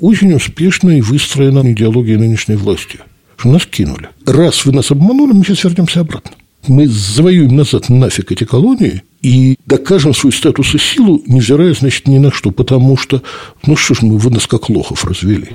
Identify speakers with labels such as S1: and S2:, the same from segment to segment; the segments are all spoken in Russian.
S1: очень успешно и выстроена идеология нынешней власти. Что нас кинули. Раз вы нас обманули, мы сейчас вернемся обратно. Мы завоюем назад нафиг эти колонии и докажем свой статус и силу, невзирая, значит, ни на что, потому что, ну что ж, мы вы нас как лохов развели.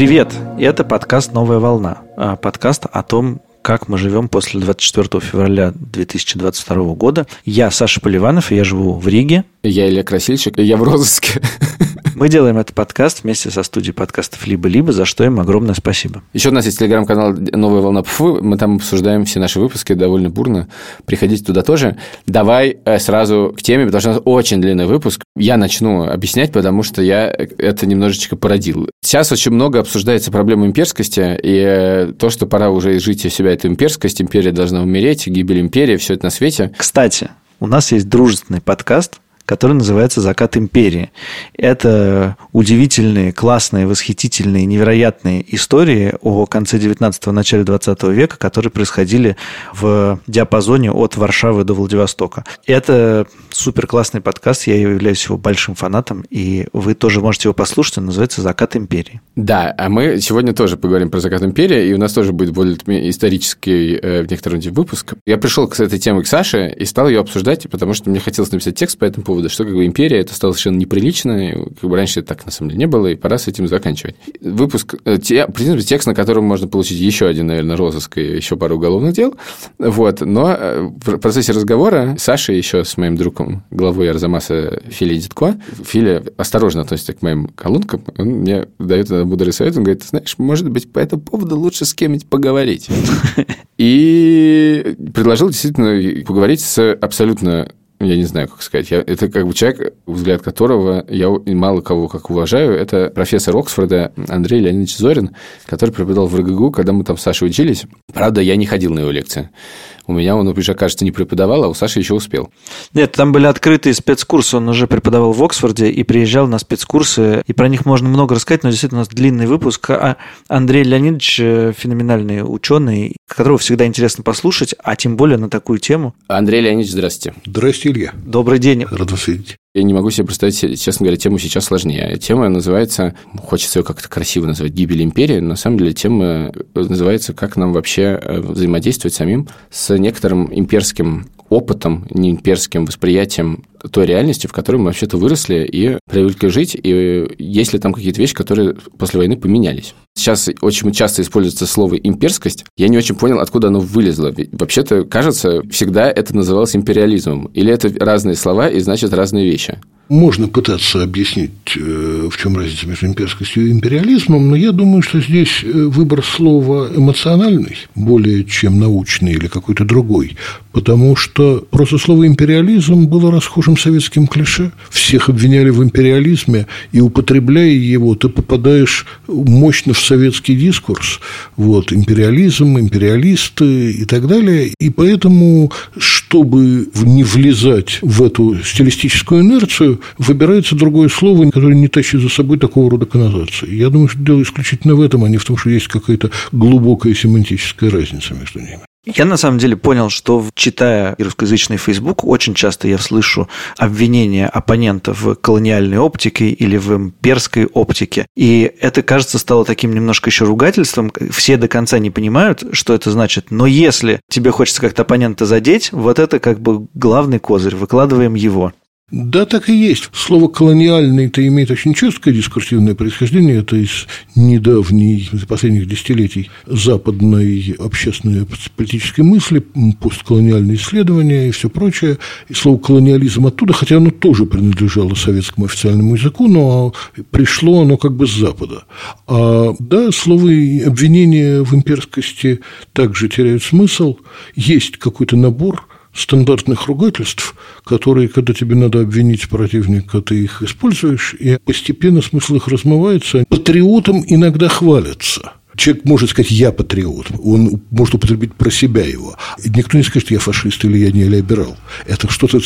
S2: Привет! Это подкаст «Новая волна». А, подкаст о том, как мы живем после 24 февраля 2022 года. Я Саша Поливанов, и я живу в Риге.
S3: Я Илья Красильщик, и я в розыске.
S2: Мы делаем этот подкаст вместе со студией подкастов «Либо-либо», за что им огромное спасибо.
S3: Еще у нас есть телеграм-канал «Новая волна ПФУ». Мы там обсуждаем все наши выпуски довольно бурно. Приходите туда тоже. Давай э, сразу к теме, потому что у нас очень длинный выпуск. Я начну объяснять, потому что я это немножечко породил. Сейчас очень много обсуждается проблема имперскости, и э, то, что пора уже изжить у себя эту имперскость, империя должна умереть, гибель империи, все это на свете.
S2: Кстати, у нас есть дружественный подкаст – который называется «Закат империи». Это удивительные, классные, восхитительные, невероятные истории о конце 19-го, начале 20 века, которые происходили в диапазоне от Варшавы до Владивостока. Это супер классный подкаст, я являюсь его большим фанатом, и вы тоже можете его послушать, он называется «Закат империи».
S3: Да, а мы сегодня тоже поговорим про «Закат империи», и у нас тоже будет более исторический э, в некотором виде выпуск. Я пришел к этой теме к Саше и стал ее обсуждать, потому что мне хотелось написать текст по этому поводу, поводу, что как бы империя это стало совершенно неприлично, как бы раньше это так на самом деле не было, и пора с этим заканчивать. Выпуск, э, те, в принципе, текст, на котором можно получить еще один, наверное, розыск и еще пару уголовных дел, вот, но э, в процессе разговора Саша еще с моим другом, главой Арзамаса Фили Дитко, Филя осторожно относится к моим колонкам, он мне дает мудрый совет, он говорит, знаешь, может быть, по этому поводу лучше с кем-нибудь поговорить. И предложил действительно поговорить с абсолютно я не знаю, как сказать. Я, это как бы человек, взгляд которого я мало кого как уважаю. Это профессор Оксфорда Андрей Леонидович Зорин, который преподавал в РГГУ, когда мы там с Сашей учились. Правда, я не ходил на его лекции. У меня он уже, кажется, не преподавал, а у Саши еще успел.
S2: Нет, там были открытые спецкурсы. Он уже преподавал в Оксфорде и приезжал на спецкурсы. И про них можно много рассказать, но действительно у нас длинный выпуск. А Андрей Леонидович э, феноменальный ученый, которого всегда интересно послушать, а тем более на такую тему.
S3: Андрей Леонидович, здравствуйте.
S1: Здравствуйте, Илья.
S2: Добрый день.
S1: Рад вас видеть.
S3: Я не могу себе представить, честно говоря, тему сейчас сложнее. Тема называется, хочется ее как-то красиво назвать, гибель империи. На самом деле тема называется, как нам вообще э, взаимодействовать самим с некоторым имперским опытом, не имперским восприятием той реальности, в которой мы вообще-то выросли и привыкли жить, и есть ли там какие-то вещи, которые после войны поменялись. Сейчас очень часто используется слово «имперскость». Я не очень понял, откуда оно вылезло. Вообще-то, кажется, всегда это называлось империализмом. Или это разные слова и значат разные вещи.
S1: Можно пытаться объяснить, э, в чем разница между имперскостью и империализмом, но я думаю, что здесь э, выбор слова эмоциональный, более чем научный или какой-то другой, потому что просто слово империализм было расхожим советским клише. Всех обвиняли в империализме, и употребляя его, ты попадаешь мощно в советский дискурс. Вот, империализм, империалисты и так далее. И поэтому, чтобы не влезать в эту стилистическую инерцию, выбирается другое слово, которое не тащит за собой такого рода коннотации. Я думаю, что дело исключительно в этом, а не в том, что есть какая-то глубокая семантическая разница между ними.
S2: Я на самом деле понял, что читая русскоязычный Facebook, очень часто я слышу обвинения оппонентов в колониальной оптике или в имперской оптике. И это, кажется, стало таким немножко еще ругательством. Все до конца не понимают, что это значит. Но если тебе хочется как-то оппонента задеть, вот это как бы главный козырь. Выкладываем его.
S1: Да, так и есть. Слово «колониальный» это имеет очень четкое дискурсивное происхождение. Это из недавней, последних десятилетий западной общественной политической мысли, постколониальные исследования и все прочее. И слово «колониализм» оттуда, хотя оно тоже принадлежало советскому официальному языку, но пришло оно как бы с Запада. А, да, слово обвинения в имперскости также теряют смысл. Есть какой-то набор стандартных ругательств, которые, когда тебе надо обвинить противника, ты их используешь, и постепенно смысл их размывается. Патриотом иногда хвалятся – человек может сказать «я патриот», он может употребить про себя его. Никто не скажет «я фашист» или «я не либерал». Это что-то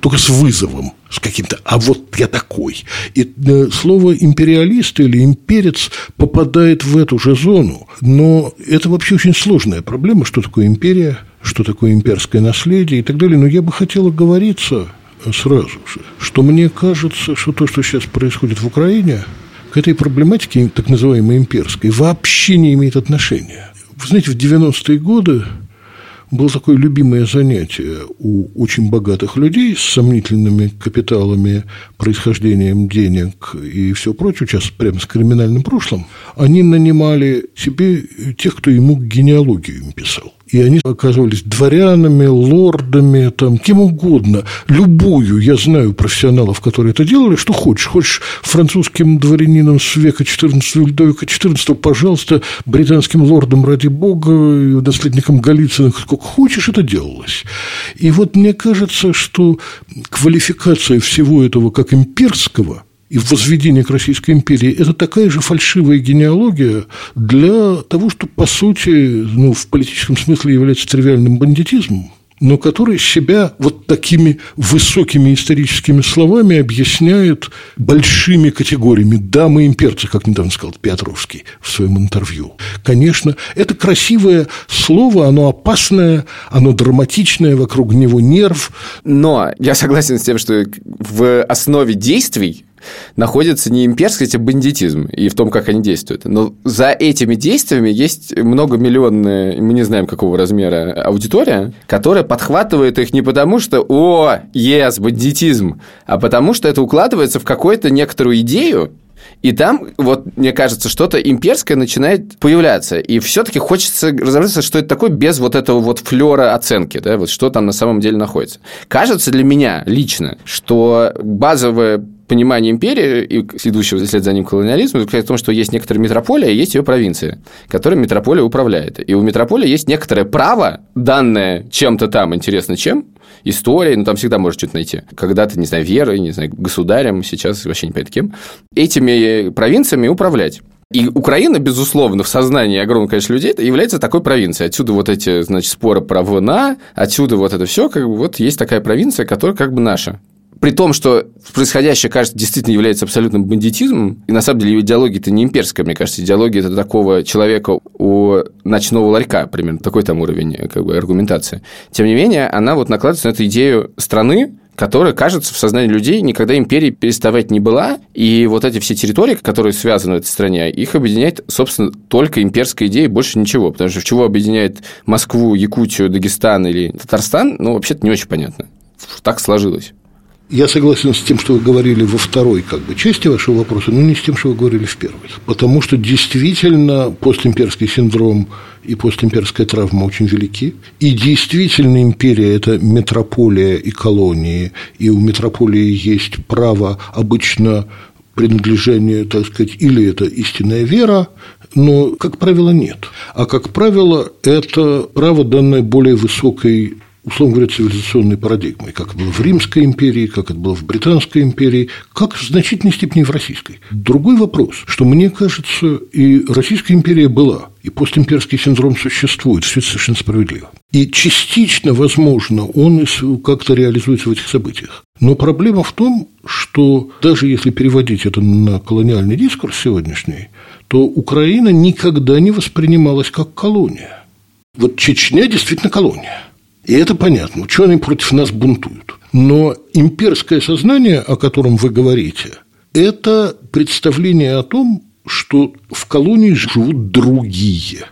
S1: только с вызовом, с каким-то «а вот я такой». И э, слово «империалист» или «имперец» попадает в эту же зону. Но это вообще очень сложная проблема, что такое империя, что такое имперское наследие и так далее. Но я бы хотел оговориться сразу же, что мне кажется, что то, что сейчас происходит в Украине, к этой проблематике, так называемой имперской, вообще не имеет отношения. Вы знаете, в 90-е годы было такое любимое занятие у очень богатых людей с сомнительными капиталами, происхождением денег и все прочее, сейчас прямо с криминальным прошлым, они нанимали себе тех, кто ему генеалогию им писал и они оказывались дворянами, лордами, там, кем угодно. Любую, я знаю профессионалов, которые это делали, что хочешь. Хочешь французским дворянином с века 14 Людовика XIV, пожалуйста, британским лордом, ради бога, наследником Голицына, сколько хочешь, это делалось. И вот мне кажется, что квалификация всего этого как имперского – и возведение к Российской империи – это такая же фальшивая генеалогия для того, что, по сути, ну, в политическом смысле является тривиальным бандитизмом но который себя вот такими высокими историческими словами объясняет большими категориями. Да, мы имперцы, как недавно сказал Петровский в своем интервью. Конечно, это красивое слово, оно опасное, оно драматичное, вокруг него нерв.
S3: Но я согласен с тем, что в основе действий находится не имперский, а бандитизм и в том, как они действуют. Но за этими действиями есть многомиллионная, мы не знаем какого размера, аудитория, которая подхватывает их не потому, что «О, ес, бандитизм», а потому что это укладывается в какую-то некоторую идею, и там, вот, мне кажется, что-то имперское начинает появляться. И все-таки хочется разобраться, что это такое без вот этого вот флера оценки, да, вот что там на самом деле находится. Кажется для меня лично, что базовое понимание империи и идущего вслед за ним колониализма заключается в том, что есть некоторая метрополия, и есть ее провинция, которой метрополия управляет. И у метрополии есть некоторое право, данное чем-то там, интересно чем, историей, ну, там всегда можешь что-то найти. Когда-то, не знаю, верой, не знаю, государем, сейчас вообще не понятно кем, этими провинциями управлять. И Украина, безусловно, в сознании огромного количества людей является такой провинцией. Отсюда вот эти, значит, споры про ВНА, отсюда вот это все, как бы вот есть такая провинция, которая как бы наша при том, что происходящее, кажется, действительно является абсолютным бандитизмом, и на самом деле идеология это не имперская, мне кажется, идеология это такого человека у ночного ларька, примерно такой там уровень как бы, аргументации. Тем не менее, она вот накладывается на эту идею страны, которая, кажется, в сознании людей никогда империи переставать не была, и вот эти все территории, которые связаны в этой стране, их объединяет, собственно, только имперская идея, больше ничего, потому что в чего объединяет Москву, Якутию, Дагестан или Татарстан, ну, вообще-то не очень понятно. Так сложилось.
S1: Я согласен с тем, что вы говорили во второй как бы, части вашего вопроса, но не с тем, что вы говорили в первой. Потому что действительно постимперский синдром и постимперская травма очень велики. И действительно империя – это метрополия и колонии. И у метрополии есть право обычно принадлежение, так сказать, или это истинная вера, но, как правило, нет. А, как правило, это право, данное более высокой условно говоря, цивилизационной парадигмой, как это было в Римской империи, как это было в Британской империи, как в значительной степени в Российской. Другой вопрос, что мне кажется, и Российская империя была, и постимперский синдром существует, все это совершенно справедливо. И частично, возможно, он как-то реализуется в этих событиях. Но проблема в том, что даже если переводить это на колониальный дискурс сегодняшний, то Украина никогда не воспринималась как колония. Вот Чечня действительно колония – и это понятно. Ученые против нас бунтуют. Но имперское сознание, о котором вы говорите, это представление о том, что в колонии живут другие,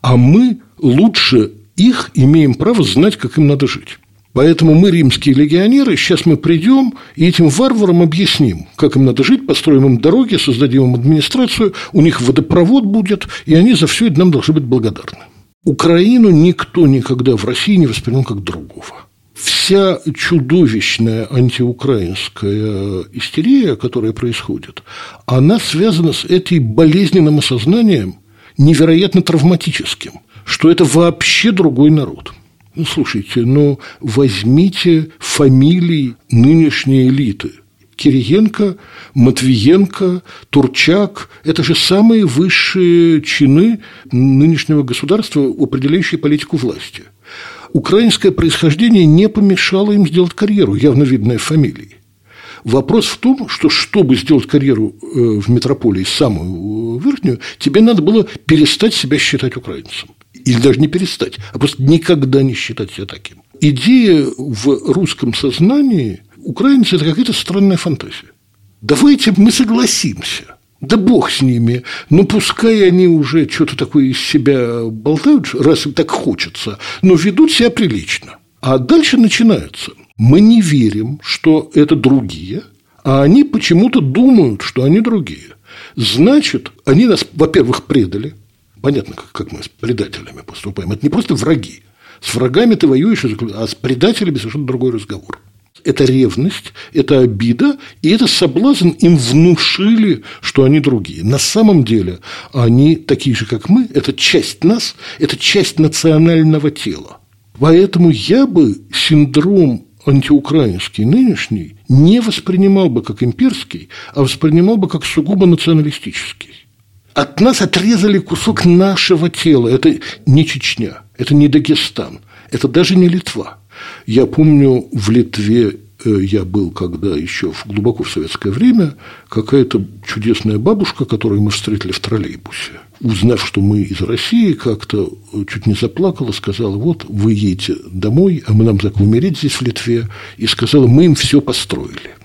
S1: а мы лучше их имеем право знать, как им надо жить. Поэтому мы, римские легионеры, сейчас мы придем и этим варварам объясним, как им надо жить, построим им дороги, создадим им администрацию, у них водопровод будет, и они за все это нам должны быть благодарны. Украину никто никогда в России не воспринял как другого. Вся чудовищная антиукраинская истерия, которая происходит, она связана с этим болезненным осознанием, невероятно травматическим, что это вообще другой народ. Ну, слушайте, ну возьмите фамилии нынешней элиты. Кириенко, Матвиенко, Турчак – это же самые высшие чины нынешнего государства, определяющие политику власти. Украинское происхождение не помешало им сделать карьеру, явно видная фамилией. Вопрос в том, что чтобы сделать карьеру э, в метрополии самую верхнюю, тебе надо было перестать себя считать украинцем. Или даже не перестать, а просто никогда не считать себя таким. Идея в русском сознании украинцы – это какая-то странная фантазия. Давайте мы согласимся. Да бог с ними. Ну, пускай они уже что-то такое из себя болтают, раз им так хочется, но ведут себя прилично. А дальше начинается. Мы не верим, что это другие, а они почему-то думают, что они другие. Значит, они нас, во-первых, предали. Понятно, как мы с предателями поступаем. Это не просто враги. С врагами ты воюешь, а с предателями совершенно другой разговор это ревность, это обида, и это соблазн им внушили, что они другие. На самом деле они такие же, как мы, это часть нас, это часть национального тела. Поэтому я бы синдром антиукраинский нынешний не воспринимал бы как имперский, а воспринимал бы как сугубо националистический. От нас отрезали кусок нашего тела. Это не Чечня, это не Дагестан, это даже не Литва – я помню, в Литве э, я был, когда еще глубоко в советское время, какая-то чудесная бабушка, которую мы встретили в троллейбусе, узнав, что мы из России, как-то чуть не заплакала, сказала, вот вы едете домой, а мы нам так умереть здесь в Литве, и сказала, мы им все построили.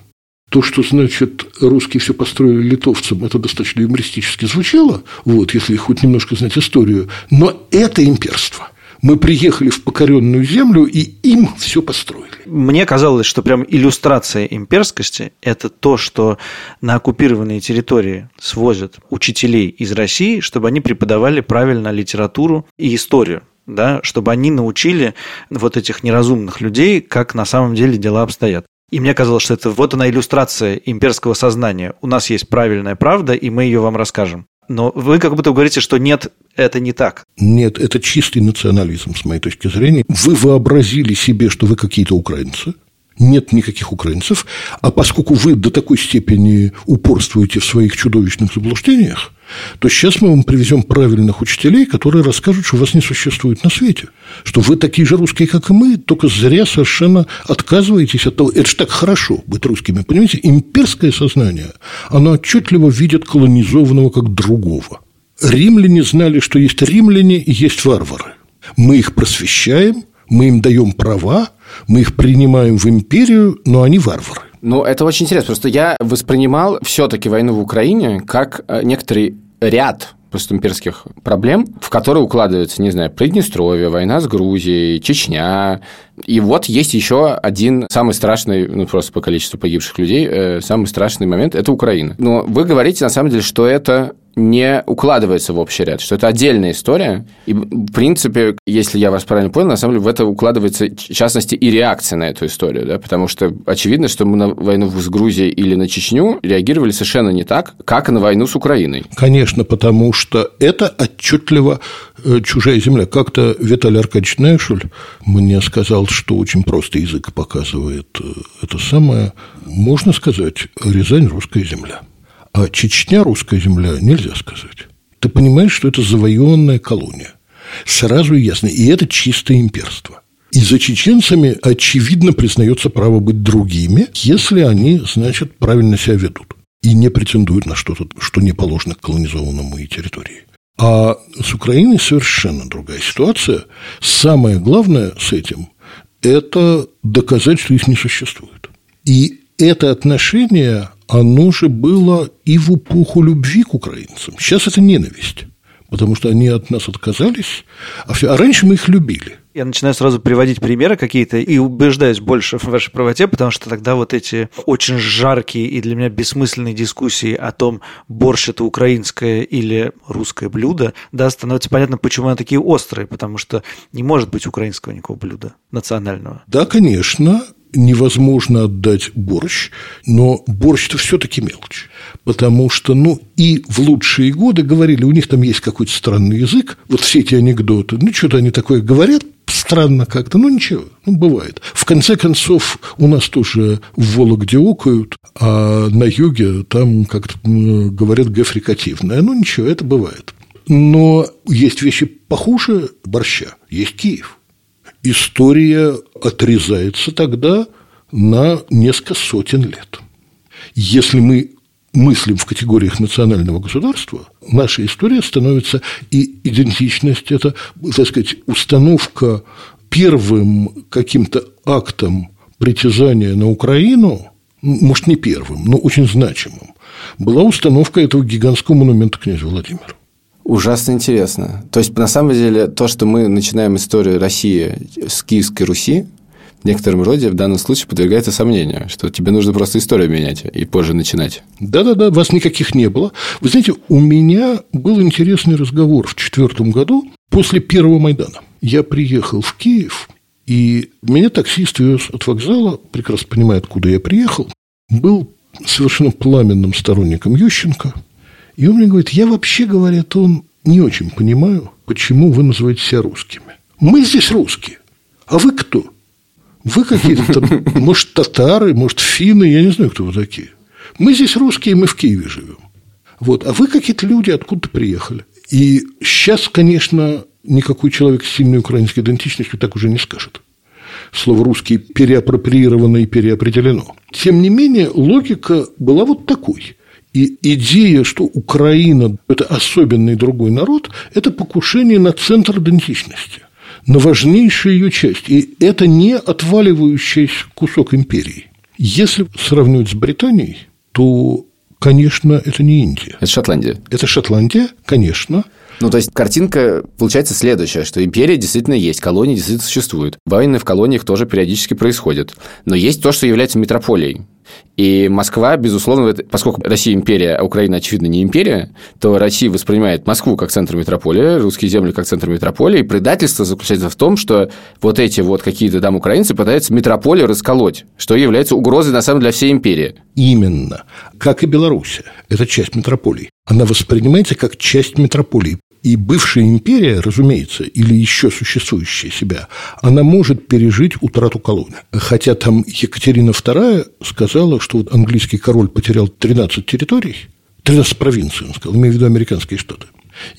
S1: То, что, значит, русские все построили литовцам, это достаточно юмористически звучало, вот, если хоть немножко знать историю, но это имперство – мы приехали в покоренную землю и им все построили.
S2: Мне казалось, что прям иллюстрация имперскости – это то, что на оккупированные территории свозят учителей из России, чтобы они преподавали правильно литературу и историю да, чтобы они научили вот этих неразумных людей, как на самом деле дела обстоят. И мне казалось, что это вот она иллюстрация имперского сознания. У нас есть правильная правда, и мы ее вам расскажем. Но вы как будто говорите, что нет, это не так.
S1: Нет, это чистый национализм, с моей точки зрения. Вы вообразили себе, что вы какие-то украинцы, нет никаких украинцев, а поскольку вы до такой степени упорствуете в своих чудовищных заблуждениях, то сейчас мы вам привезем правильных учителей, которые расскажут, что вас не существует на свете, что вы такие же русские, как и мы, только зря совершенно отказываетесь от того. Это же так хорошо быть русскими, понимаете? Имперское сознание, оно отчетливо видит колонизованного как другого. Римляне знали, что есть римляне и есть варвары. Мы их просвещаем, мы им даем права, мы их принимаем в империю, но они варвары.
S3: Ну, это очень интересно. Просто я воспринимал все-таки войну в Украине как э, некоторый ряд постимперских проблем, в которые укладывается, не знаю, Приднестровье, война с Грузией, Чечня. И вот есть еще один самый страшный, ну просто по количеству погибших людей, э, самый страшный момент – это Украина. Но вы говорите, на самом деле, что это не укладывается в общий ряд, что это отдельная история. И, в принципе, если я вас правильно понял, на самом деле в это укладывается, в частности, и реакция на эту историю, да, потому что очевидно, что мы на войну с Грузией или на Чечню реагировали совершенно не так, как на войну с Украиной.
S1: Конечно, потому что это отчетливо э, чужая земля. Как-то Виталий Аркадьевич Нешуль мне сказал, что очень просто язык показывает э, это самое. Можно сказать, Рязань – русская земля. А Чечня, русская земля, нельзя сказать. Ты понимаешь, что это завоеванная колония. Сразу ясно. И это чистое имперство. И за чеченцами, очевидно, признается право быть другими, если они, значит, правильно себя ведут и не претендуют на что-то, что не положено к колонизованному и территории. А с Украиной совершенно другая ситуация. Самое главное с этим – это доказать, что их не существует. И это отношение, оно же было и в эпоху любви к украинцам. Сейчас это ненависть, потому что они от нас отказались, а, а раньше мы их любили.
S2: Я начинаю сразу приводить примеры какие-то и убеждаюсь больше в вашей правоте, потому что тогда вот эти очень жаркие и для меня бессмысленные дискуссии о том, борщ это украинское или русское блюдо, да, становится понятно, почему они такие острые, потому что не может быть украинского никакого блюда национального.
S1: Да, конечно, невозможно отдать борщ, но борщ-то все-таки мелочь. Потому что, ну, и в лучшие годы говорили, у них там есть какой-то странный язык, вот все эти анекдоты, ну, что-то они такое говорят, странно как-то, ну ничего, ну бывает. В конце концов, у нас тоже в Вологде окают, а на юге там как-то говорят гефрикативное. Ну ничего, это бывает. Но есть вещи похуже борща, есть Киев. История отрезается тогда на несколько сотен лет. Если мы мыслим в категориях национального государства, наша история становится и идентичность – это, так сказать, установка первым каким-то актом притязания на Украину, может, не первым, но очень значимым, была установка этого гигантского монумента князю Владимиру.
S3: Ужасно интересно. То есть, на самом деле, то, что мы начинаем историю России с Киевской Руси, некотором роде в данном случае подвергается сомнению, что тебе нужно просто историю менять и позже начинать.
S1: Да-да-да, вас никаких не было. Вы знаете, у меня был интересный разговор в четвертом году после первого Майдана. Я приехал в Киев, и меня таксист вез от вокзала, прекрасно понимая, откуда я приехал, был совершенно пламенным сторонником Ющенко – и он мне говорит, я вообще, говорит он, не очень понимаю, почему вы называете себя русскими. Мы здесь русские. А вы кто? Вы какие-то может, татары, может, финны, я не знаю, кто вы такие. Мы здесь русские, мы в Киеве живем. Вот. А вы какие-то люди откуда-то приехали. И сейчас, конечно, никакой человек с сильной украинской идентичностью так уже не скажет. Слово «русский» переапроприировано и переопределено. Тем не менее, логика была вот такой – и идея, что Украина – это особенный другой народ, это покушение на центр идентичности, на важнейшую ее часть. И это не отваливающийся кусок империи. Если сравнивать с Британией, то, конечно, это не Индия.
S3: Это Шотландия.
S1: Это Шотландия, конечно.
S3: Ну, то есть, картинка получается следующая, что империя действительно есть, колонии действительно существуют. Войны в колониях тоже периодически происходят. Но есть то, что является метрополией. И Москва, безусловно, поскольку Россия империя, а Украина, очевидно, не империя, то Россия воспринимает Москву как центр метрополии, русские земли как центр метрополии. И предательство заключается в том, что вот эти вот какие-то там украинцы пытаются метрополию расколоть, что является угрозой, на самом деле, для всей империи.
S1: Именно. Как и Беларусь. Это часть метрополии. Она воспринимается как часть метрополии. И бывшая империя, разумеется, или еще существующая себя, она может пережить утрату колонии. Хотя там Екатерина II сказала, что вот английский король потерял 13 территорий, 13 провинций, он сказал, имею в виду американские штаты.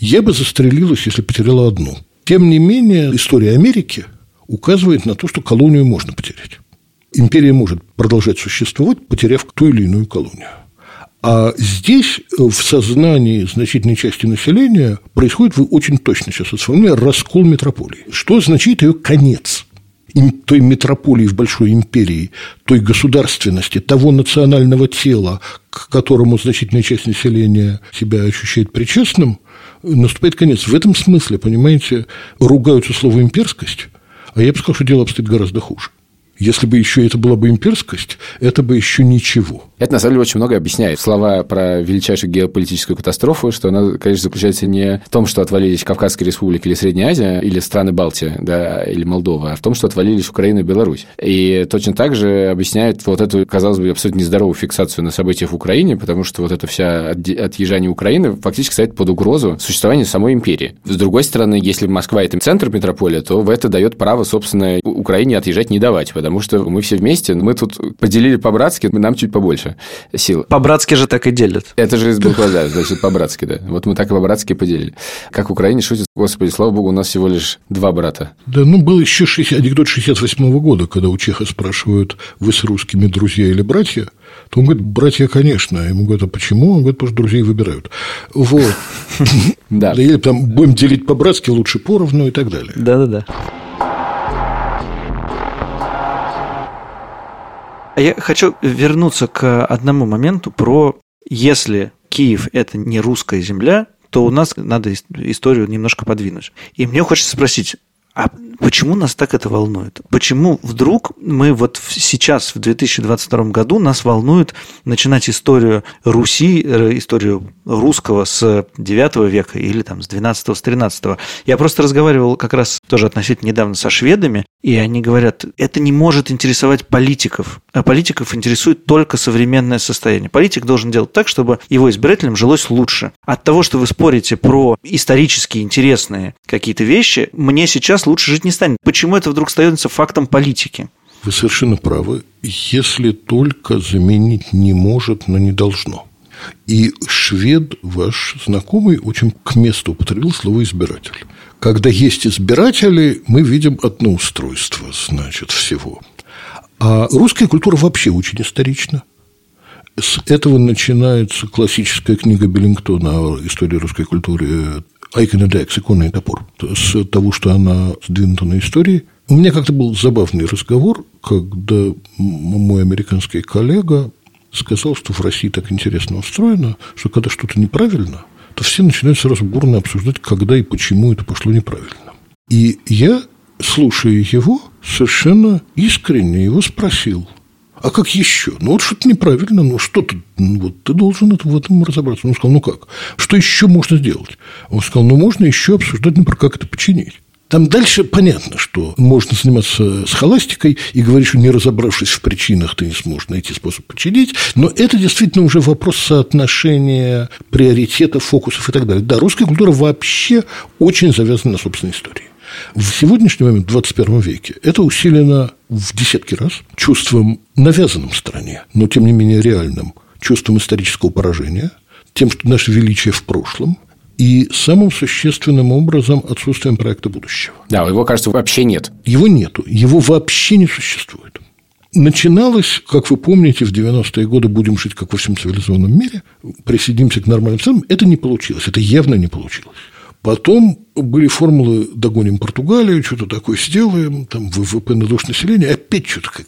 S1: Я бы застрелилась, если потеряла одну. Тем не менее, история Америки указывает на то, что колонию можно потерять. Империя может продолжать существовать, потеряв ту или иную колонию. А здесь э, в сознании значительной части населения происходит, вы очень точно сейчас это раскол метрополии. Что означает ее конец? той метрополии в большой империи, той государственности, того национального тела, к которому значительная часть населения себя ощущает причастным, наступает конец. В этом смысле, понимаете, ругаются слово «имперскость», а я бы сказал, что дело обстоит гораздо хуже. Если бы еще это была бы имперскость, это бы еще ничего.
S3: Это, на самом деле, очень многое объясняет. Слова про величайшую геополитическую катастрофу, что она, конечно, заключается не в том, что отвалились Кавказская республика или Средняя Азия, или страны Балтии, да, или Молдова, а в том, что отвалились Украина и Беларусь. И точно так же объясняет вот эту, казалось бы, абсолютно нездоровую фиксацию на событиях в Украине, потому что вот это вся отъезжание Украины фактически ставит под угрозу существования самой империи. С другой стороны, если Москва – это центр метрополия, то в это дает право, собственно, Украине отъезжать не давать, потому что мы все вместе, мы тут поделили по-братски, нам чуть побольше сил.
S2: По-братски же так и делят.
S3: Это же из буквы, да, значит, по-братски, да. Вот мы так и по-братски поделили. Как в Украине шутят, господи, слава богу, у нас всего лишь два брата.
S1: Да, ну, был еще 60, анекдот 68 -го года, когда у Чеха спрашивают, вы с русскими друзья или братья? То он говорит, братья, конечно. Ему говорят, а почему? Он говорит, потому что друзей выбирают. Вот. Да. Или там будем делить по-братски, лучше поровну и так далее.
S2: Да-да-да. Я хочу вернуться к одному моменту про если Киев – это не русская земля, то у нас надо историю немножко подвинуть. И мне хочется спросить, а почему нас так это волнует? Почему вдруг мы вот сейчас, в 2022 году, нас волнует начинать историю Руси, э, историю русского с 9 века или там с 12 с 13 Я просто разговаривал как раз тоже относительно недавно со шведами, и они говорят, это не может интересовать политиков, а политиков интересует только современное состояние. Политик должен делать так, чтобы его избирателям жилось лучше. От того, что вы спорите про исторически интересные какие-то вещи, мне сейчас лучше жить не станет. Почему это вдруг становится фактом политики?
S1: Вы совершенно правы. Если только заменить не может, но не должно. И швед, ваш знакомый, очень к месту употребил слово «избиратель». Когда есть избиратели, мы видим одно устройство, значит, всего. А русская культура вообще очень исторична. С этого начинается классическая книга Беллингтона о истории русской культуры «Айкен и Декс. Икона и топор». С того, что она сдвинута на истории. У меня как-то был забавный разговор, когда мой американский коллега сказал, что в России так интересно устроено, что когда что-то неправильно, то все начинают сразу бурно обсуждать, когда и почему это пошло неправильно. И я, слушая его, совершенно искренне его спросил, а как еще? Ну, вот что-то неправильно, ну, что ты, ну, вот ты должен это, в этом разобраться. Он сказал, ну, как? Что еще можно сделать? Он сказал, ну, можно еще обсуждать, например, как это починить. Там дальше понятно, что можно заниматься схоластикой и говорить, что не разобравшись в причинах, ты не сможешь найти способ починить, но это действительно уже вопрос соотношения приоритетов, фокусов и так далее. Да, русская культура вообще очень завязана на собственной истории. В сегодняшний момент, в 21 веке, это усилено в десятки раз чувством навязанным стране, но тем не менее реальным, чувством исторического поражения, тем, что наше величие в прошлом, и самым существенным образом отсутствием проекта будущего.
S3: Да, его, кажется, вообще нет.
S1: Его нету, его вообще не существует. Начиналось, как вы помните, в 90-е годы «Будем жить, как во всем цивилизованном мире», присоединимся к нормальным ценам. Это не получилось, это явно не получилось. Потом были формулы «догоним Португалию», что-то такое сделаем, там ВВП на душ населения, опять что-то как,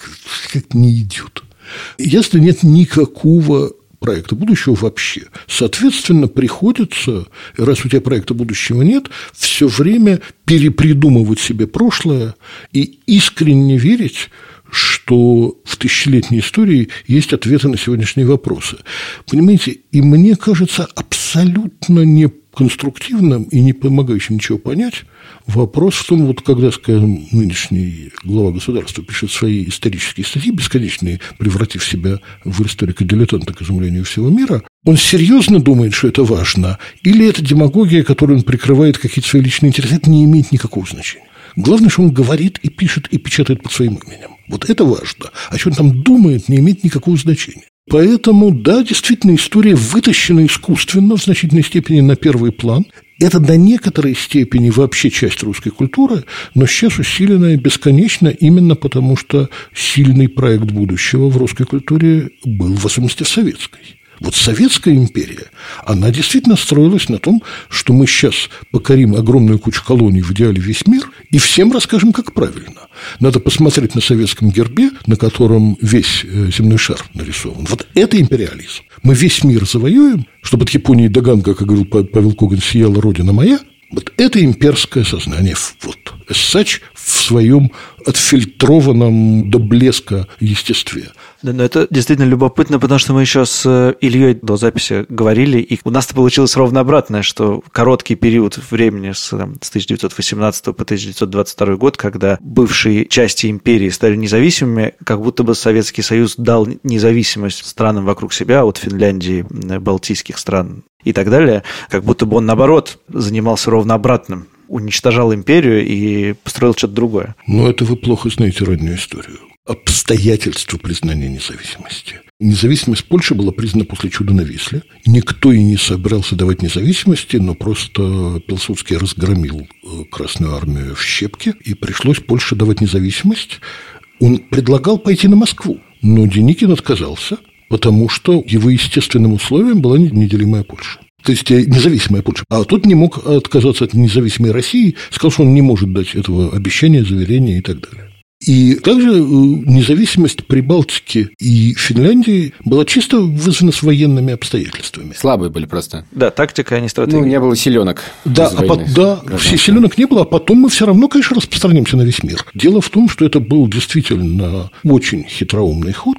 S1: как не идет. Если нет никакого проекта будущего вообще. Соответственно, приходится, раз у тебя проекта будущего нет, все время перепридумывать себе прошлое и искренне верить, что в тысячелетней истории есть ответы на сегодняшние вопросы. Понимаете, и мне кажется абсолютно не конструктивным и не помогающим ничего понять вопрос в том, вот когда, скажем, нынешний глава государства пишет свои исторические статьи, бесконечные, превратив себя в историка-дилетанта к изумлению всего мира, он серьезно думает, что это важно, или это демагогия, которую он прикрывает какие-то свои личные интересы, это не имеет никакого значения. Главное, что он говорит и пишет, и печатает под своим именем. Вот это важно. А что там думает, не имеет никакого значения. Поэтому, да, действительно, история вытащена искусственно в значительной степени на первый план. Это до некоторой степени вообще часть русской культуры, но сейчас усиленная бесконечно именно потому, что сильный проект будущего в русской культуре был, в особенности советской. Вот Советская империя, она действительно строилась на том, что мы сейчас покорим огромную кучу колоний, в идеале весь мир, и всем расскажем, как правильно. Надо посмотреть на советском гербе, на котором весь э, земной шар нарисован. Вот это империализм. Мы весь мир завоюем, чтобы от Японии до Ганга, как говорил Павел Коган, сияла родина моя. Вот это имперское сознание. Вот. Сач в своем отфильтрованном до блеска естестве.
S2: Да, но это действительно любопытно, потому что мы еще с э, Ильей до записи говорили, и у нас-то получилось ровно обратное, что короткий период времени с, там, с 1918 по 1922 год, когда бывшие части империи стали независимыми, как будто бы Советский Союз дал независимость странам вокруг себя, от Финляндии, балтийских стран и так далее, как будто бы он, наоборот, занимался ровно обратным. Уничтожал империю и построил что-то другое.
S1: Но это вы плохо знаете раннюю историю обстоятельства признания независимости. Независимость Польши была признана после чуда на Висле. Никто и не собирался давать независимости, но просто Пилсудский разгромил э, Красную армию в щепке, и пришлось Польше давать независимость. Он предлагал пойти на Москву, но Деникин отказался, потому что его естественным условием была неделимая Польша. То есть э, независимая Польша. А тот не мог отказаться от независимой России, сказал, что он не может дать этого обещания, заверения и так далее. И также э, независимость Прибалтики и Финляндии была чисто вызвана с военными обстоятельствами.
S3: Слабые были просто.
S2: Да, тактика, а не стратегия.
S3: Ну, не было силенок.
S1: Да, а по, да все силенок не было, а потом мы все равно, конечно, распространимся на весь мир. Дело в том, что это был действительно очень хитроумный ход,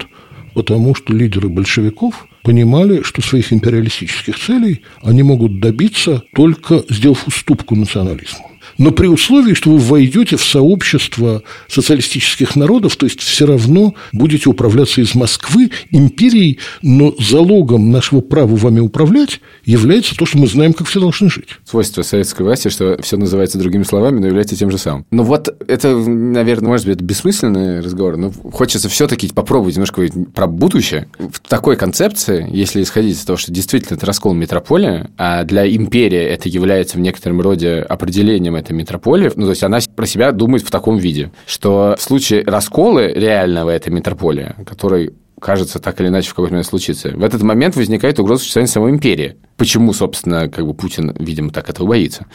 S1: потому что лидеры большевиков понимали, что своих империалистических целей они могут добиться только сделав уступку национализму. Но при условии, что вы войдете в сообщество социалистических народов, то есть все равно будете управляться из Москвы империей, но залогом нашего права вами управлять является то, что мы знаем, как все должны жить.
S3: Свойство советской власти, что все называется другими словами, но является тем же самым. Но вот это, наверное, может быть, это бессмысленный разговор, но хочется все-таки попробовать немножко про будущее. В такой концепции, если исходить из того, что действительно это раскол метрополии, а для империи это является в некотором роде определением этой метрополии, ну, то есть она про себя думает в таком виде, что в случае раскола реального этой метрополии, который кажется, так или иначе в какой-то момент случится. В этот момент возникает угроза существования самой империи. Почему, собственно, как бы Путин, видимо, так этого боится?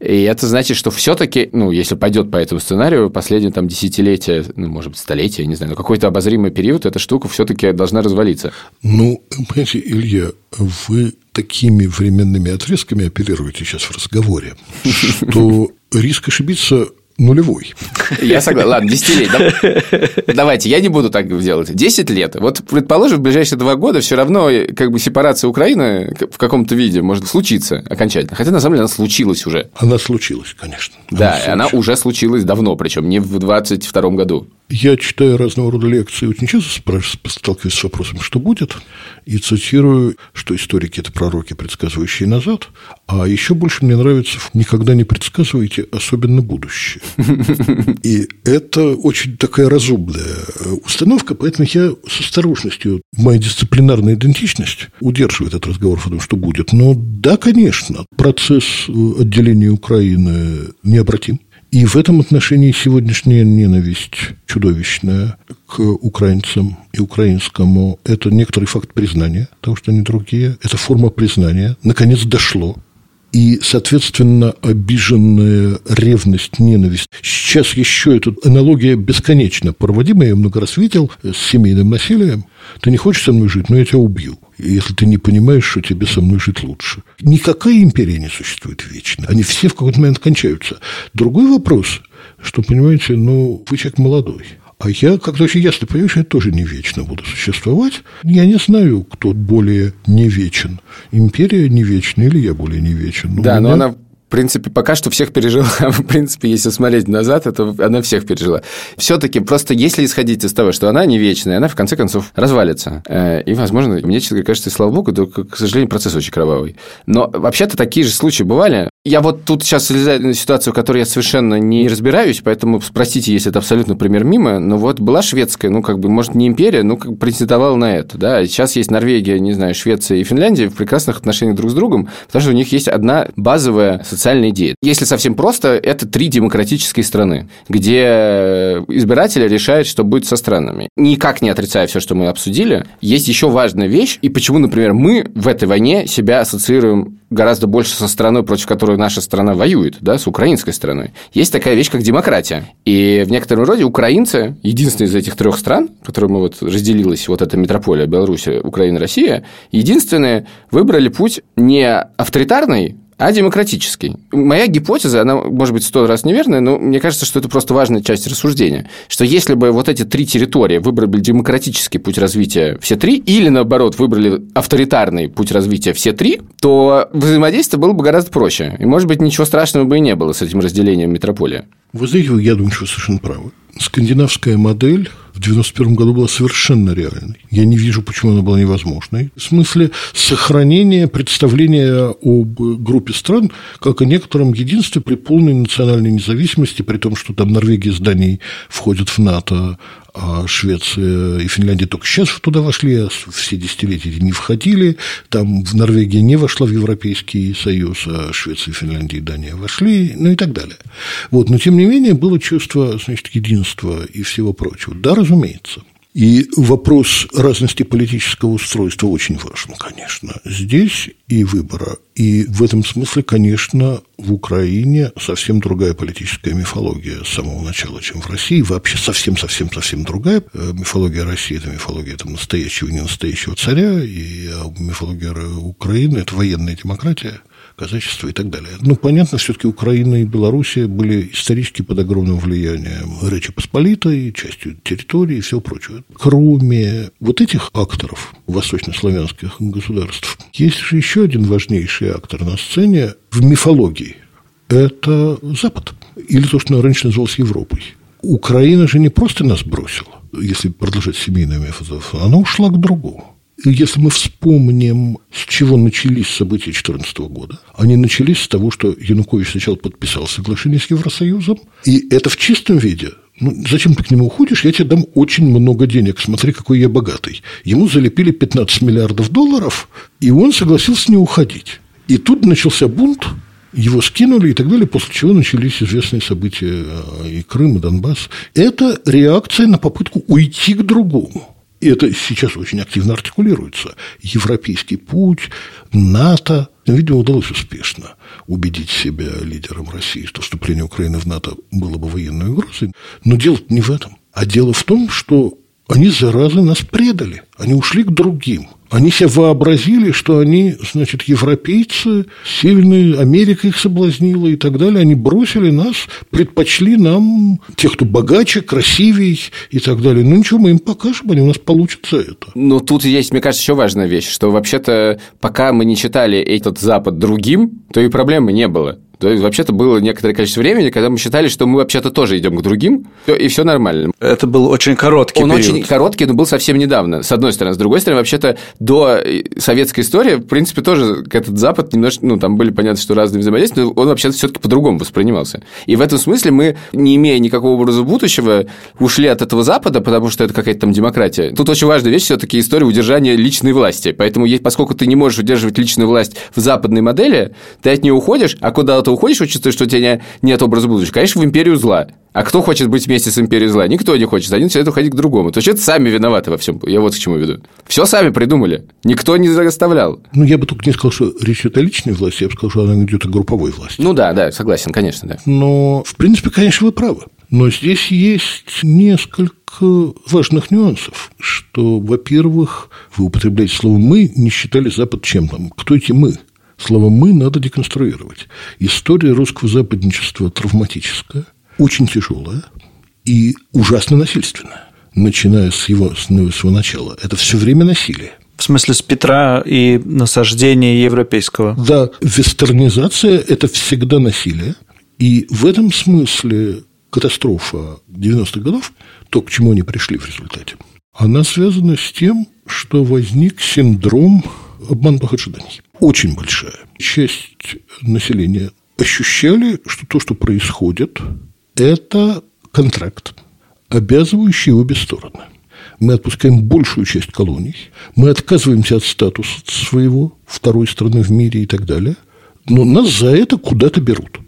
S3: И это значит, что все-таки, ну, если пойдет по этому сценарию, последние там десятилетия, ну, может быть, столетия, не знаю, но какой-то обозримый период, эта штука все-таки должна развалиться.
S1: Ну, понимаете, Илья, вы такими временными отрезками оперируете сейчас в разговоре, что риск ошибиться нулевой.
S3: Я согласен. Ладно, десятилетие. Давайте, я не буду так делать. Десять лет. Вот, предположим, в ближайшие два года все равно как бы сепарация Украины в каком-то виде может случиться окончательно. Хотя, на самом деле, она случилась уже.
S1: Она случилась, конечно.
S3: Она да, случилась. она уже случилась давно, причем не в 22 году.
S1: Я читаю разного рода лекции, очень часто сталкиваюсь с вопросом, что будет, и цитирую, что историки – это пророки, предсказывающие назад, а еще больше мне нравится «никогда не предсказывайте, особенно будущее». И это очень такая разумная установка, поэтому я с осторожностью, моя дисциплинарная идентичность удерживает этот разговор о том, что будет. Но да, конечно, процесс отделения Украины необратим. И в этом отношении сегодняшняя ненависть чудовищная к украинцам и украинскому – это некоторый факт признания того, что они другие. Это форма признания. Наконец дошло. И, соответственно, обиженная ревность, ненависть. Сейчас еще эта аналогия бесконечно проводимая, я много раз видел, с семейным насилием. Ты не хочешь со мной жить, но я тебя убью если ты не понимаешь, что тебе со мной жить лучше. Никакая империя не существует вечно. Они все в какой-то момент кончаются. Другой вопрос, что, понимаете, ну, вы человек молодой. А я, как-то очень ясно понимаю, что я тоже не вечно буду существовать. Я не знаю, кто более не вечен. Империя не вечна или я более не вечен.
S3: Но да, меня... но она принципе, пока что всех пережила. в принципе, если смотреть назад, это она всех пережила. Все-таки просто если исходить из того, что она не вечная, она в конце концов развалится. Э, и, возможно, мне, честно кажется, и слава богу, то, к сожалению, процесс очень кровавый. Но вообще-то такие же случаи бывали. Я вот тут сейчас залезаю на ситуацию, в которой я совершенно не разбираюсь, поэтому спросите, если это абсолютно пример мимо. Но вот была шведская, ну, как бы, может, не империя, но как претендовала на это, да. Сейчас есть Норвегия, не знаю, Швеция и Финляндия в прекрасных отношениях друг с другом, потому что у них есть одна базовая социальная идея. Если совсем просто, это три демократические страны, где избиратели решают, что будет со странами. Никак не отрицая все, что мы обсудили, есть еще важная вещь, и почему, например, мы в этой войне себя ассоциируем гораздо больше со страной, против которой наша страна воюет, да, с украинской страной. Есть такая вещь, как демократия. И в некотором роде украинцы, единственные из этих трех стран, которые мы вот разделилась, вот эта метрополия Беларусь, Украина, Россия, единственные выбрали путь не авторитарный, а демократический. Моя гипотеза, она может быть сто раз неверная, но мне кажется, что это просто важная часть рассуждения, что если бы вот эти три территории выбрали демократический путь развития все три, или наоборот выбрали авторитарный путь развития все три, то взаимодействие было бы гораздо проще. И, может быть, ничего страшного бы и не было с этим разделением метрополии.
S1: Вы знаете, я думаю, что совершенно правы. Скандинавская модель в 1991 году была совершенно реальной. Я не вижу, почему она была невозможной. В смысле сохранения представления об группе стран как о некотором единстве при полной национальной независимости, при том, что там Норвегия с Данией входят в НАТО, а Швеция и Финляндия только сейчас туда вошли, а все десятилетия не входили. Там в Норвегии не вошла в Европейский Союз, а Швеция, Финляндия и Дания вошли, ну и так далее. Вот. Но, тем не менее, было чувство значит, единства и всего прочего. Да, разумеется. И вопрос разности политического устройства очень важен, конечно, здесь и выбора. И в этом смысле, конечно, в Украине совсем другая политическая мифология с самого начала, чем в России. Вообще совсем-совсем-совсем другая. Э, мифология России – это мифология там, настоящего и не настоящего царя, и а мифология Украины – это военная демократия – казачество и так далее. Ну, понятно, все-таки Украина и Белоруссия были исторически под огромным влиянием Речи Посполитой, частью территории и всего прочего. Кроме вот этих акторов восточнославянских государств, есть же еще один важнейший актор на сцене в мифологии. это Запад. Или то, что раньше называлось Европой. Украина же не просто нас бросила, если продолжать семейную методов, она ушла к другому. Если мы вспомним, с чего начались события 2014 года, они начались с того, что Янукович сначала подписал соглашение с Евросоюзом, и это в чистом виде ну, зачем ты к нему уходишь? Я тебе дам очень много денег. Смотри, какой я богатый. Ему залепили 15 миллиардов долларов, и он согласился не уходить. И тут начался бунт, его скинули и так далее, после чего начались известные события э, и Крым, и Донбасс. Это реакция на попытку уйти к другому. И это сейчас очень активно артикулируется. Европейский путь, НАТО. Видимо, удалось успешно убедить себя лидером России, что вступление Украины в НАТО было бы военной угрозой. Но дело не в этом. А дело в том, что они, заразы, нас предали. Они ушли к другим. Они себе вообразили, что они, значит, европейцы, Северная Америка их соблазнила и так далее. Они бросили нас, предпочли нам тех, кто богаче, красивей и так далее. Ну, ничего, мы им покажем, они у нас получится это.
S3: Ну, тут есть, мне кажется, еще важная вещь, что вообще-то пока мы не читали этот Запад другим, то и проблемы не было. То есть, вообще-то было некоторое количество времени, когда мы считали, что мы вообще-то тоже идем к другим, и все нормально.
S2: Это был очень короткий
S3: Он
S2: период.
S3: очень короткий, но был совсем недавно, с одной стороны. С другой стороны, вообще-то до советской истории, в принципе, тоже этот Запад немножко, ну, там были понятно, что разные взаимодействия, но он вообще-то все-таки по-другому воспринимался. И в этом смысле мы, не имея никакого образа будущего, ушли от этого Запада, потому что это какая-то там демократия. Тут очень важная вещь все-таки история удержания личной власти. Поэтому, поскольку ты не можешь удерживать личную власть в западной модели, ты от нее уходишь, а куда уходишь, чувствуешь, что у тебя нет образа будущего. Конечно, в империю зла. А кто хочет быть вместе с империей зла? Никто не хочет. Они начинают уходить к другому. То есть, это сами виноваты во всем. Я вот к чему веду. Все сами придумали. Никто не заставлял.
S1: Ну, я бы только не сказал, что речь идет о личной власти, я бы сказал, что она идет о групповой власти.
S3: Ну да, да, согласен, конечно, да.
S1: Но, в принципе, конечно, вы правы. Но здесь есть несколько важных нюансов, что, во-первых, вы употребляете слово «мы», не считали Запад чем-то. Кто эти «мы»? Слово «мы» надо деконструировать. История русского западничества травматическая, очень тяжелая и ужасно насильственная, начиная с его, с его начала. Это все время насилие.
S2: В смысле, с Петра и насаждения европейского?
S1: Да, вестернизация – это всегда насилие. И в этом смысле катастрофа 90-х годов, то, к чему они пришли в результате, она связана с тем, что возник синдром обманутых ожиданий. Очень большая часть населения ощущали, что то, что происходит, это контракт, обязывающий обе стороны. Мы отпускаем большую часть колоний, мы отказываемся от статуса своего, второй страны в мире и так далее, но нас за это куда-то берут.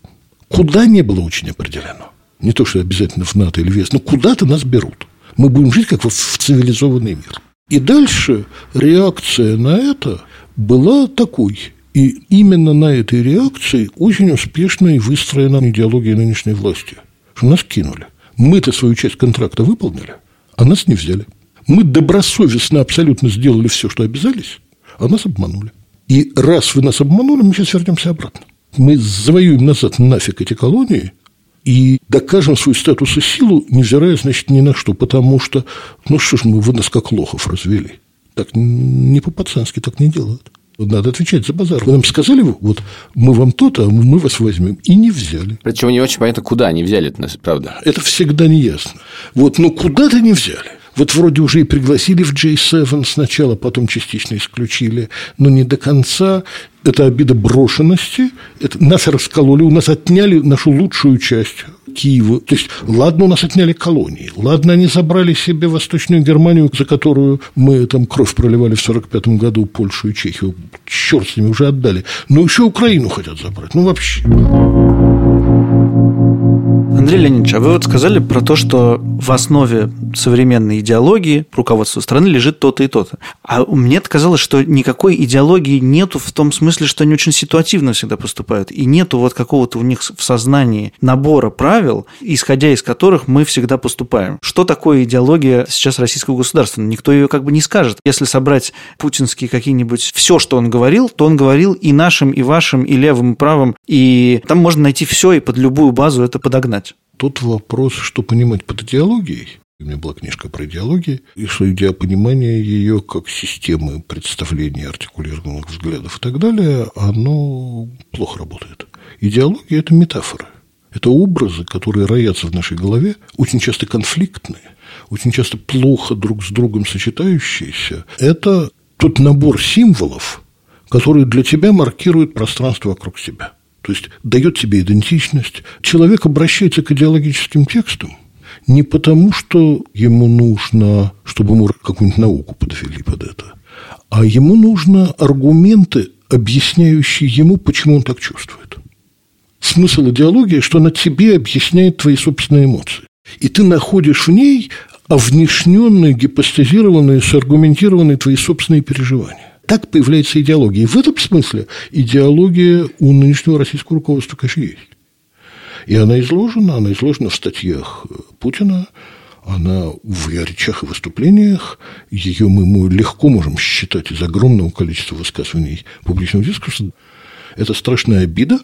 S1: Куда не было очень определено. Не то, что обязательно в НАТО или в ЕС, но куда-то нас берут. Мы будем жить как в цивилизованный мир. И дальше реакция на это была такой. И именно на этой реакции очень успешно и выстроена идеология нынешней власти. Что нас кинули. Мы-то свою часть контракта выполнили, а нас не взяли. Мы добросовестно абсолютно сделали все, что обязались, а нас обманули. И раз вы нас обманули, мы сейчас вернемся обратно. Мы завоюем назад нафиг эти колонии и докажем свой статус и силу, невзирая, значит, ни на что, потому что, ну что ж мы, вы нас как лохов развели. Так не по-пацански так не делают. Надо отвечать за базар. Вы нам сказали, вот мы вам то-то, а мы вас возьмем. И не взяли.
S3: Причем не очень понятно, куда они взяли это, правда.
S1: Это всегда не ясно. Вот, ну куда-то не взяли. Вот вроде уже и пригласили в J7 сначала, потом частично исключили, но не до конца. Это обида брошенности. Это нас раскололи, у нас отняли нашу лучшую часть Киева. То есть, ладно, у нас отняли колонии, ладно, они забрали себе Восточную Германию, за которую мы там кровь проливали в 1945 году, Польшу и Чехию. Черт с ними, уже отдали. Но еще Украину хотят забрать. Ну, вообще.
S2: Андрей Леонидович, а вы вот сказали про то, что в основе современной идеологии руководства страны лежит то-то и то-то. А мне казалось, что никакой идеологии нету в том смысле, что они очень ситуативно всегда поступают. И нету вот какого-то у них в сознании набора правил, исходя из которых мы всегда поступаем. Что такое идеология сейчас российского государства? Никто ее как бы не скажет. Если собрать путинские какие-нибудь... Все, что он говорил, то он говорил и нашим, и вашим, и левым, и правым. И там можно найти все и под любую базу это подогнать.
S1: Тут вопрос, что понимать под идеологией. У меня была книжка про идеологию, и что идея понимания ее как системы представления артикулированных взглядов и так далее, оно плохо работает. идеология – это метафора. Это образы, которые роятся в нашей голове, очень часто конфликтные, очень часто плохо друг с другом сочетающиеся. Это тот набор символов, который для тебя маркирует пространство вокруг себя. То есть дает тебе идентичность. Человек обращается к идеологическим текстам не потому, что ему нужно, чтобы ему какую-нибудь науку подвели под это, а ему нужно аргументы, объясняющие ему, почему он так чувствует. Смысл идеологии, что она тебе объясняет твои собственные эмоции. И ты находишь в ней овнешненные, гипостазированные, саргументированные твои собственные переживания. Так появляется идеология. И в этом смысле идеология у нынешнего российского руководства, конечно, есть. И она изложена, она изложена в статьях Путина, она в речах и выступлениях, ее мы, мы легко можем считать из огромного количества высказываний публичного дискурса. Это страшная обида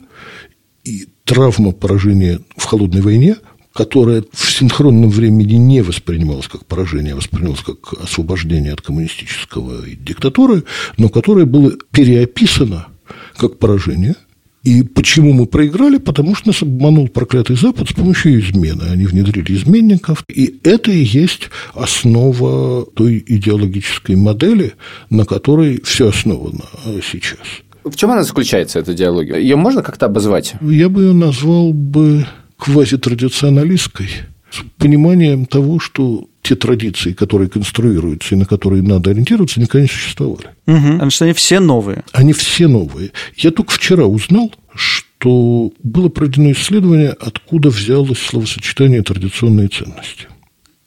S1: и травма поражения в холодной войне – которое в синхронном времени не воспринималось как поражение, а воспринималось как освобождение от коммунистического диктатуры, но которое было переописано как поражение. И почему мы проиграли? Потому что нас обманул проклятый Запад с помощью измены. Они внедрили изменников. И это и есть основа той идеологической модели, на которой все основано сейчас.
S3: В чем она заключается, эта идеология? Ее можно как-то обозвать?
S1: Я бы ее назвал бы квазитрадиционалистской, с пониманием того, что те традиции, которые конструируются и на которые надо ориентироваться, никогда не существовали.
S2: Угу. Потому что они все новые.
S1: Они все новые. Я только вчера узнал, что было проведено исследование, откуда взялось словосочетание «традиционные ценности»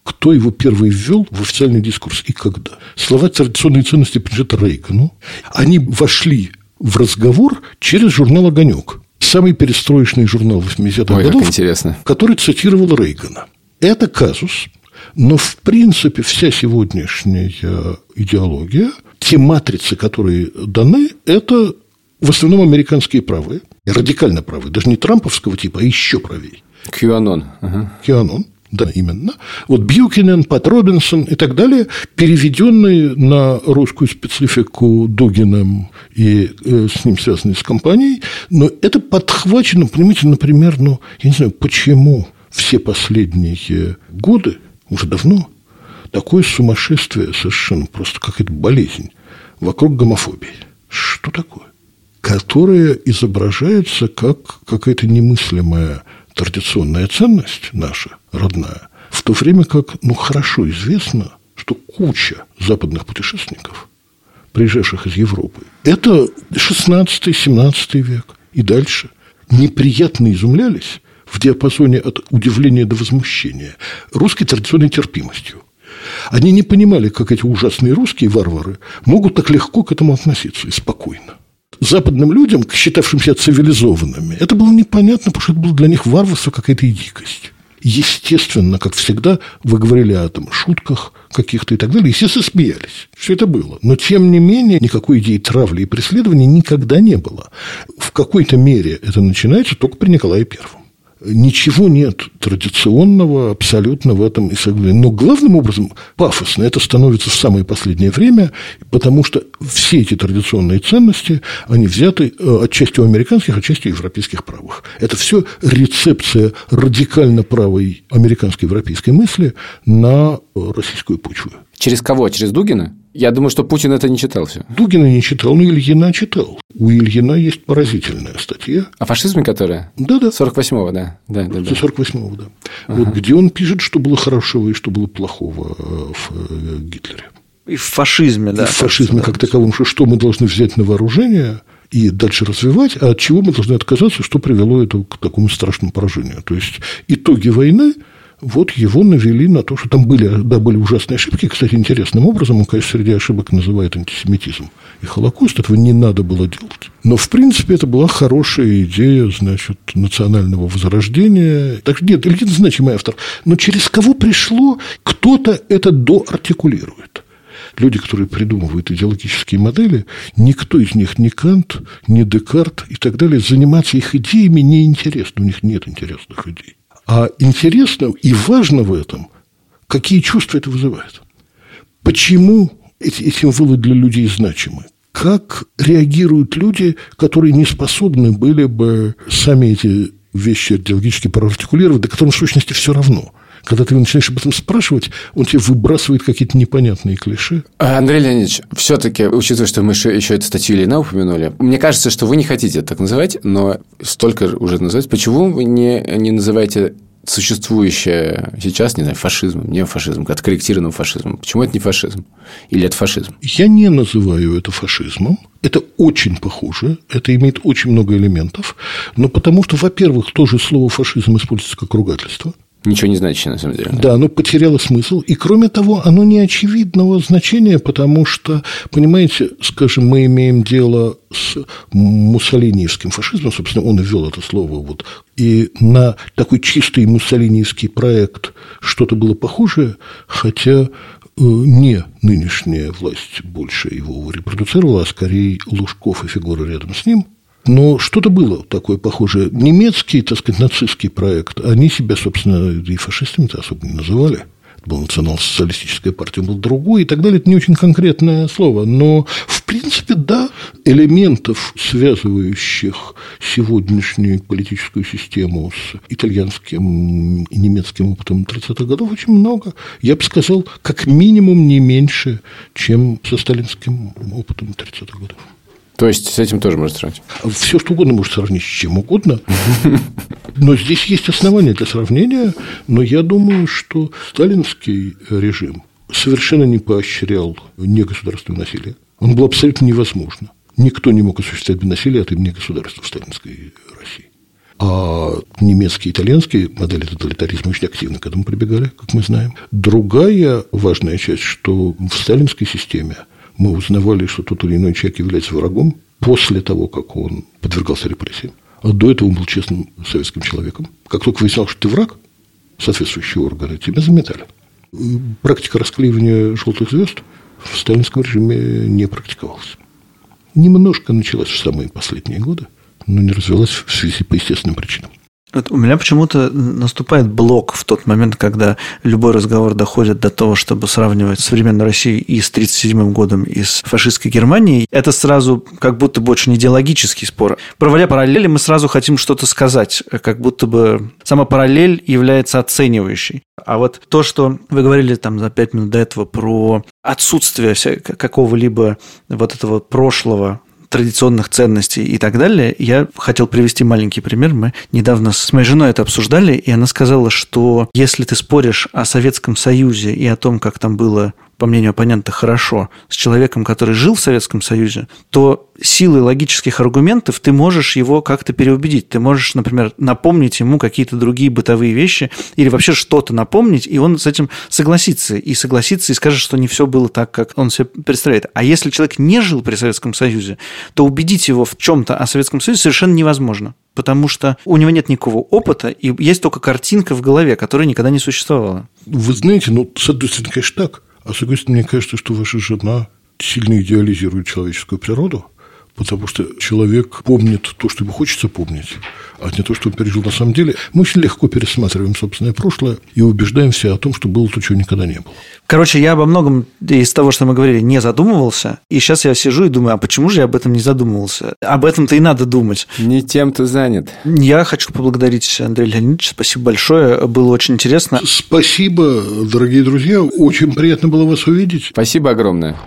S1: кто его первый ввел в официальный дискурс и когда. Слова «традиционные ценности» принадлежат Рейгану. Они вошли в разговор через журнал «Огонек» самый перестроечный журнал 80-х
S3: Ой,
S1: годов,
S3: интересно.
S1: который цитировал Рейгана. Это казус, но в принципе вся сегодняшняя идеология, те матрицы, которые даны, это в основном американские правые, радикально правые, даже не трамповского типа, а еще правее.
S3: Ага.
S1: QAnon. Да, именно. Вот Бьюкинен, Пат Робинсон и так далее, переведенные на русскую специфику Дугиным и э, с ним связанные с компанией, но это подхвачено, понимаете, например, ну, я не знаю, почему все последние годы, уже давно, такое сумасшествие совершенно, просто какая-то болезнь вокруг гомофобии. Что такое? Которая изображается как какая-то немыслимая традиционная ценность наша, родная, в то время как, ну, хорошо известно, что куча западных путешественников, приезжавших из Европы, это 16-17 век и дальше, неприятно изумлялись в диапазоне от удивления до возмущения русской традиционной терпимостью. Они не понимали, как эти ужасные русские варвары могут так легко к этому относиться и спокойно западным людям, считавшимся цивилизованными, это было непонятно, потому что это было для них варварство, какая-то дикость. Естественно, как всегда, вы говорили о там, шутках каких-то и так далее, естественно, смеялись. Все это было. Но, тем не менее, никакой идеи травли и преследования никогда не было. В какой-то мере это начинается только при Николае Первом. Ничего нет традиционного абсолютно в этом и Но главным образом пафосно это становится в самое последнее время, потому что все эти традиционные ценности, они взяты э, отчасти у американских, отчасти у европейских правых. Это все рецепция радикально правой американской европейской мысли на российскую почву.
S3: Через кого? Через Дугина? Я думаю, что Путин это не читал все.
S1: Дугина не читал, но Ильина читал. У Ильина есть поразительная статья.
S3: О фашизме которая?
S1: Да-да.
S3: 48-го, да. да, да, да.
S1: 48-го, да. Ага. Вот где он пишет, что было хорошего и что было плохого э, в э, Гитлере.
S2: И в фашизме, да.
S1: И в фашизме как таковом, что, что мы должны взять на вооружение и дальше развивать, а от чего мы должны отказаться, что привело это к такому страшному поражению. То есть итоги войны вот его навели на то, что там были, да, были ужасные ошибки. Кстати, интересным образом он, конечно, среди ошибок называет антисемитизм и Холокост. Этого не надо было делать. Но, в принципе, это была хорошая идея, значит, национального возрождения. Так что нет, Ильин значимый автор. Но через кого пришло, кто-то это доартикулирует люди, которые придумывают идеологические модели, никто из них, ни Кант, ни Декарт и так далее, заниматься их идеями неинтересно, у них нет интересных идей. А интересно и важно в этом, какие чувства это вызывает. Почему эти, эти символы для людей значимы? как реагируют люди, которые не способны были бы сами эти вещи идеологически проартикулировать, да которым в сущности все равно – когда ты начинаешь об этом спрашивать, он тебе выбрасывает какие-то непонятные клише.
S3: А, Андрей Леонидович, все-таки, учитывая, что мы еще, еще эту статью Ильина упомянули, мне кажется, что вы не хотите это так называть, но столько уже называть. Почему вы не, не называете существующее сейчас, не знаю, фашизмом, не фашизмом, откорректированным фашизмом. Почему это не фашизм? Или это фашизм?
S1: Я не называю это фашизмом. Это очень похоже, это имеет очень много элементов, но потому что, во-первых, тоже слово фашизм используется как ругательство.
S3: Ничего не значит, на самом деле.
S1: Да, оно потеряло смысл. И, кроме того, оно не очевидного значения, потому что, понимаете, скажем, мы имеем дело с муссолиниевским фашизмом, собственно, он и ввел это слово, вот, и на такой чистый муссолиниевский проект что-то было похожее, хотя э, не нынешняя власть больше его репродуцировала, а скорее Лужков и фигуры рядом с ним – но что-то было такое похожее. Немецкий, так сказать, нацистский проект, они себя, собственно, и фашистами-то особо не называли. Это была национал-социалистическая партия, был другой и так далее. Это не очень конкретное слово. Но, в принципе, да, элементов, связывающих сегодняшнюю политическую систему с итальянским и немецким опытом 30-х годов, очень много. Я бы сказал, как минимум не меньше, чем со сталинским опытом 30-х годов.
S3: То есть с этим тоже можно сравнить?
S1: Все, что угодно можно сравнить с чем угодно. Но здесь есть основания для сравнения. Но я думаю, что сталинский режим совершенно не поощрял негосударственное насилие. Он был абсолютно невозможно. Никто не мог осуществлять насилие от имени государства в сталинской России. А немецкие и итальянские модели тоталитаризма очень активно к этому прибегали, как мы знаем. Другая важная часть, что в сталинской системе мы узнавали, что тот или иной человек является врагом после того, как он подвергался репрессиям. А до этого он был честным советским человеком. Как только выяснялось, что ты враг, соответствующие органы тебя заметали. Практика расклеивания желтых звезд в сталинском режиме не практиковалась. Немножко началась в самые последние годы, но не развилась в связи по естественным причинам.
S2: Вот у меня почему-то наступает блок в тот момент, когда любой разговор доходит до того, чтобы сравнивать современную Россию и с 1937 годом, и с фашистской Германией. Это сразу как будто бы очень идеологический спор. Проводя параллели, мы сразу хотим что-то сказать, как будто бы сама параллель является оценивающей. А вот то, что вы говорили там за пять минут до этого про отсутствие какого-либо вот этого прошлого традиционных ценностей и так далее, я хотел привести маленький пример. Мы недавно с моей женой это обсуждали, и она сказала, что если ты споришь о Советском Союзе и о том, как там было по мнению оппонента, хорошо с человеком, который жил в Советском Союзе, то силой логических аргументов ты можешь его как-то переубедить. Ты можешь, например, напомнить ему какие-то другие бытовые вещи или вообще что-то напомнить, и он с этим согласится. И согласится, и скажет, что не все было так, как он себе представляет. А если человек не жил при Советском Союзе, то убедить его в чем-то о Советском Союзе совершенно невозможно потому что у него нет никакого опыта, и есть только картинка в голове, которая никогда не существовала.
S1: Вы знаете, ну, с одной стороны, конечно, так. А с другой стороны, мне кажется, что ваша жена сильно идеализирует человеческую природу, потому что человек помнит то, что ему хочется помнить, а не то, что он пережил на самом деле. Мы очень легко пересматриваем собственное прошлое и убеждаемся о том, что было то, чего никогда не было.
S2: Короче, я обо многом из того, что мы говорили, не задумывался. И сейчас я сижу и думаю, а почему же я об этом не задумывался? Об этом-то и надо думать.
S3: Не тем ты занят.
S2: Я хочу поблагодарить Андрея Леонидовича. Спасибо большое. Было очень интересно.
S1: Спасибо, дорогие друзья. Очень приятно было вас увидеть.
S3: Спасибо огромное.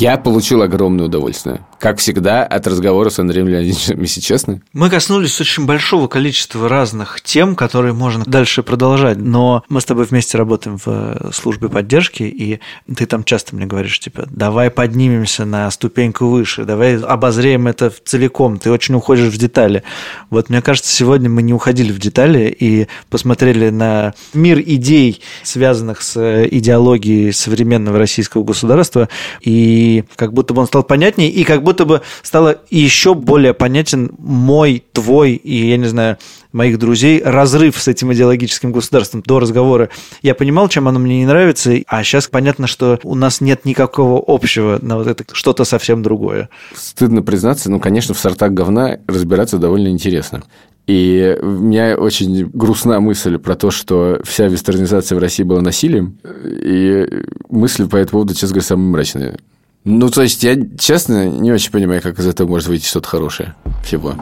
S3: Я получил огромное удовольствие. Как всегда, от разговора с Андреем Леонидовичем, если честно.
S2: Мы коснулись очень большого количества разных тем, которые можно дальше продолжать. Но мы с тобой вместе работаем в э, службе поддержки, и ты там часто мне говоришь, типа, давай поднимемся на ступеньку выше, давай обозреем это целиком. Ты очень уходишь в детали. Вот мне кажется, сегодня мы не уходили в детали и посмотрели на мир идей, связанных с э, идеологией современного российского государства, и как будто бы он стал понятнее, и как будто бы стало еще более понятен мой, твой и, я не знаю, моих друзей разрыв с этим идеологическим государством. До разговора я понимал, чем оно мне не нравится, а сейчас понятно, что у нас нет никакого общего на вот это что-то совсем другое.
S3: Стыдно признаться, ну, конечно, в сортах говна разбираться довольно интересно. И у меня очень грустна мысль про то, что вся вестернизация в России была насилием. И мысль по этому поводу, честно говоря, самая мрачная. Ну, то есть, я, честно, не очень понимаю, как из этого может выйти что-то хорошее всего.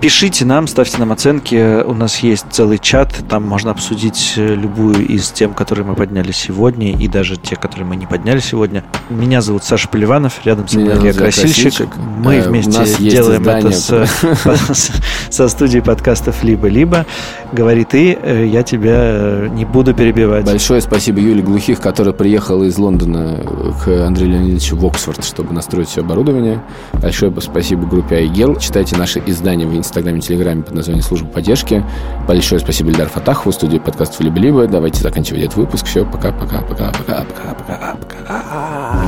S2: Пишите нам, ставьте нам оценки. У нас есть целый чат, там можно обсудить э, любую из тем, которые мы подняли сегодня, и даже те, которые мы не подняли сегодня. Меня зовут Саша Поливанов, рядом со мной Илья Красильщик. Мы э, вместе делаем это с, со студией подкастов «Либо-либо». Говори ты, э, я тебя э, не буду перебивать.
S3: Большое спасибо Юле Глухих, которая приехала из Лондона к Андрею Леонидовичу в Оксфорд, чтобы настроить все оборудование. Большое спасибо группе Айгел. Читайте наши издания в Инстаграме и Телеграме под названием «Служба поддержки». Большое спасибо Ильдар Фатахову, студии подкастов «Либо-либо». Давайте заканчивать этот выпуск. Все, пока-пока-пока-пока-пока-пока-пока.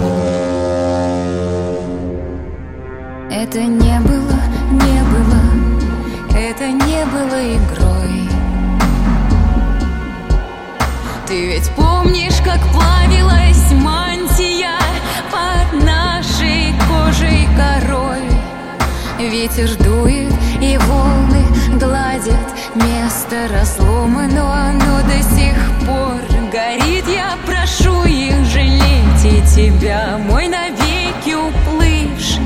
S4: Это не было, не было, это не было игрой. Ты ведь помнишь, как плавилась мантия под нашей кожей корой? Ветер дует, и волны гладят место разлома, но оно до сих пор горит. Я прошу их жалеть и тебя, мой навеки уплывший,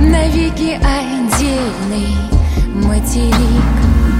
S4: навеки отдельный материк.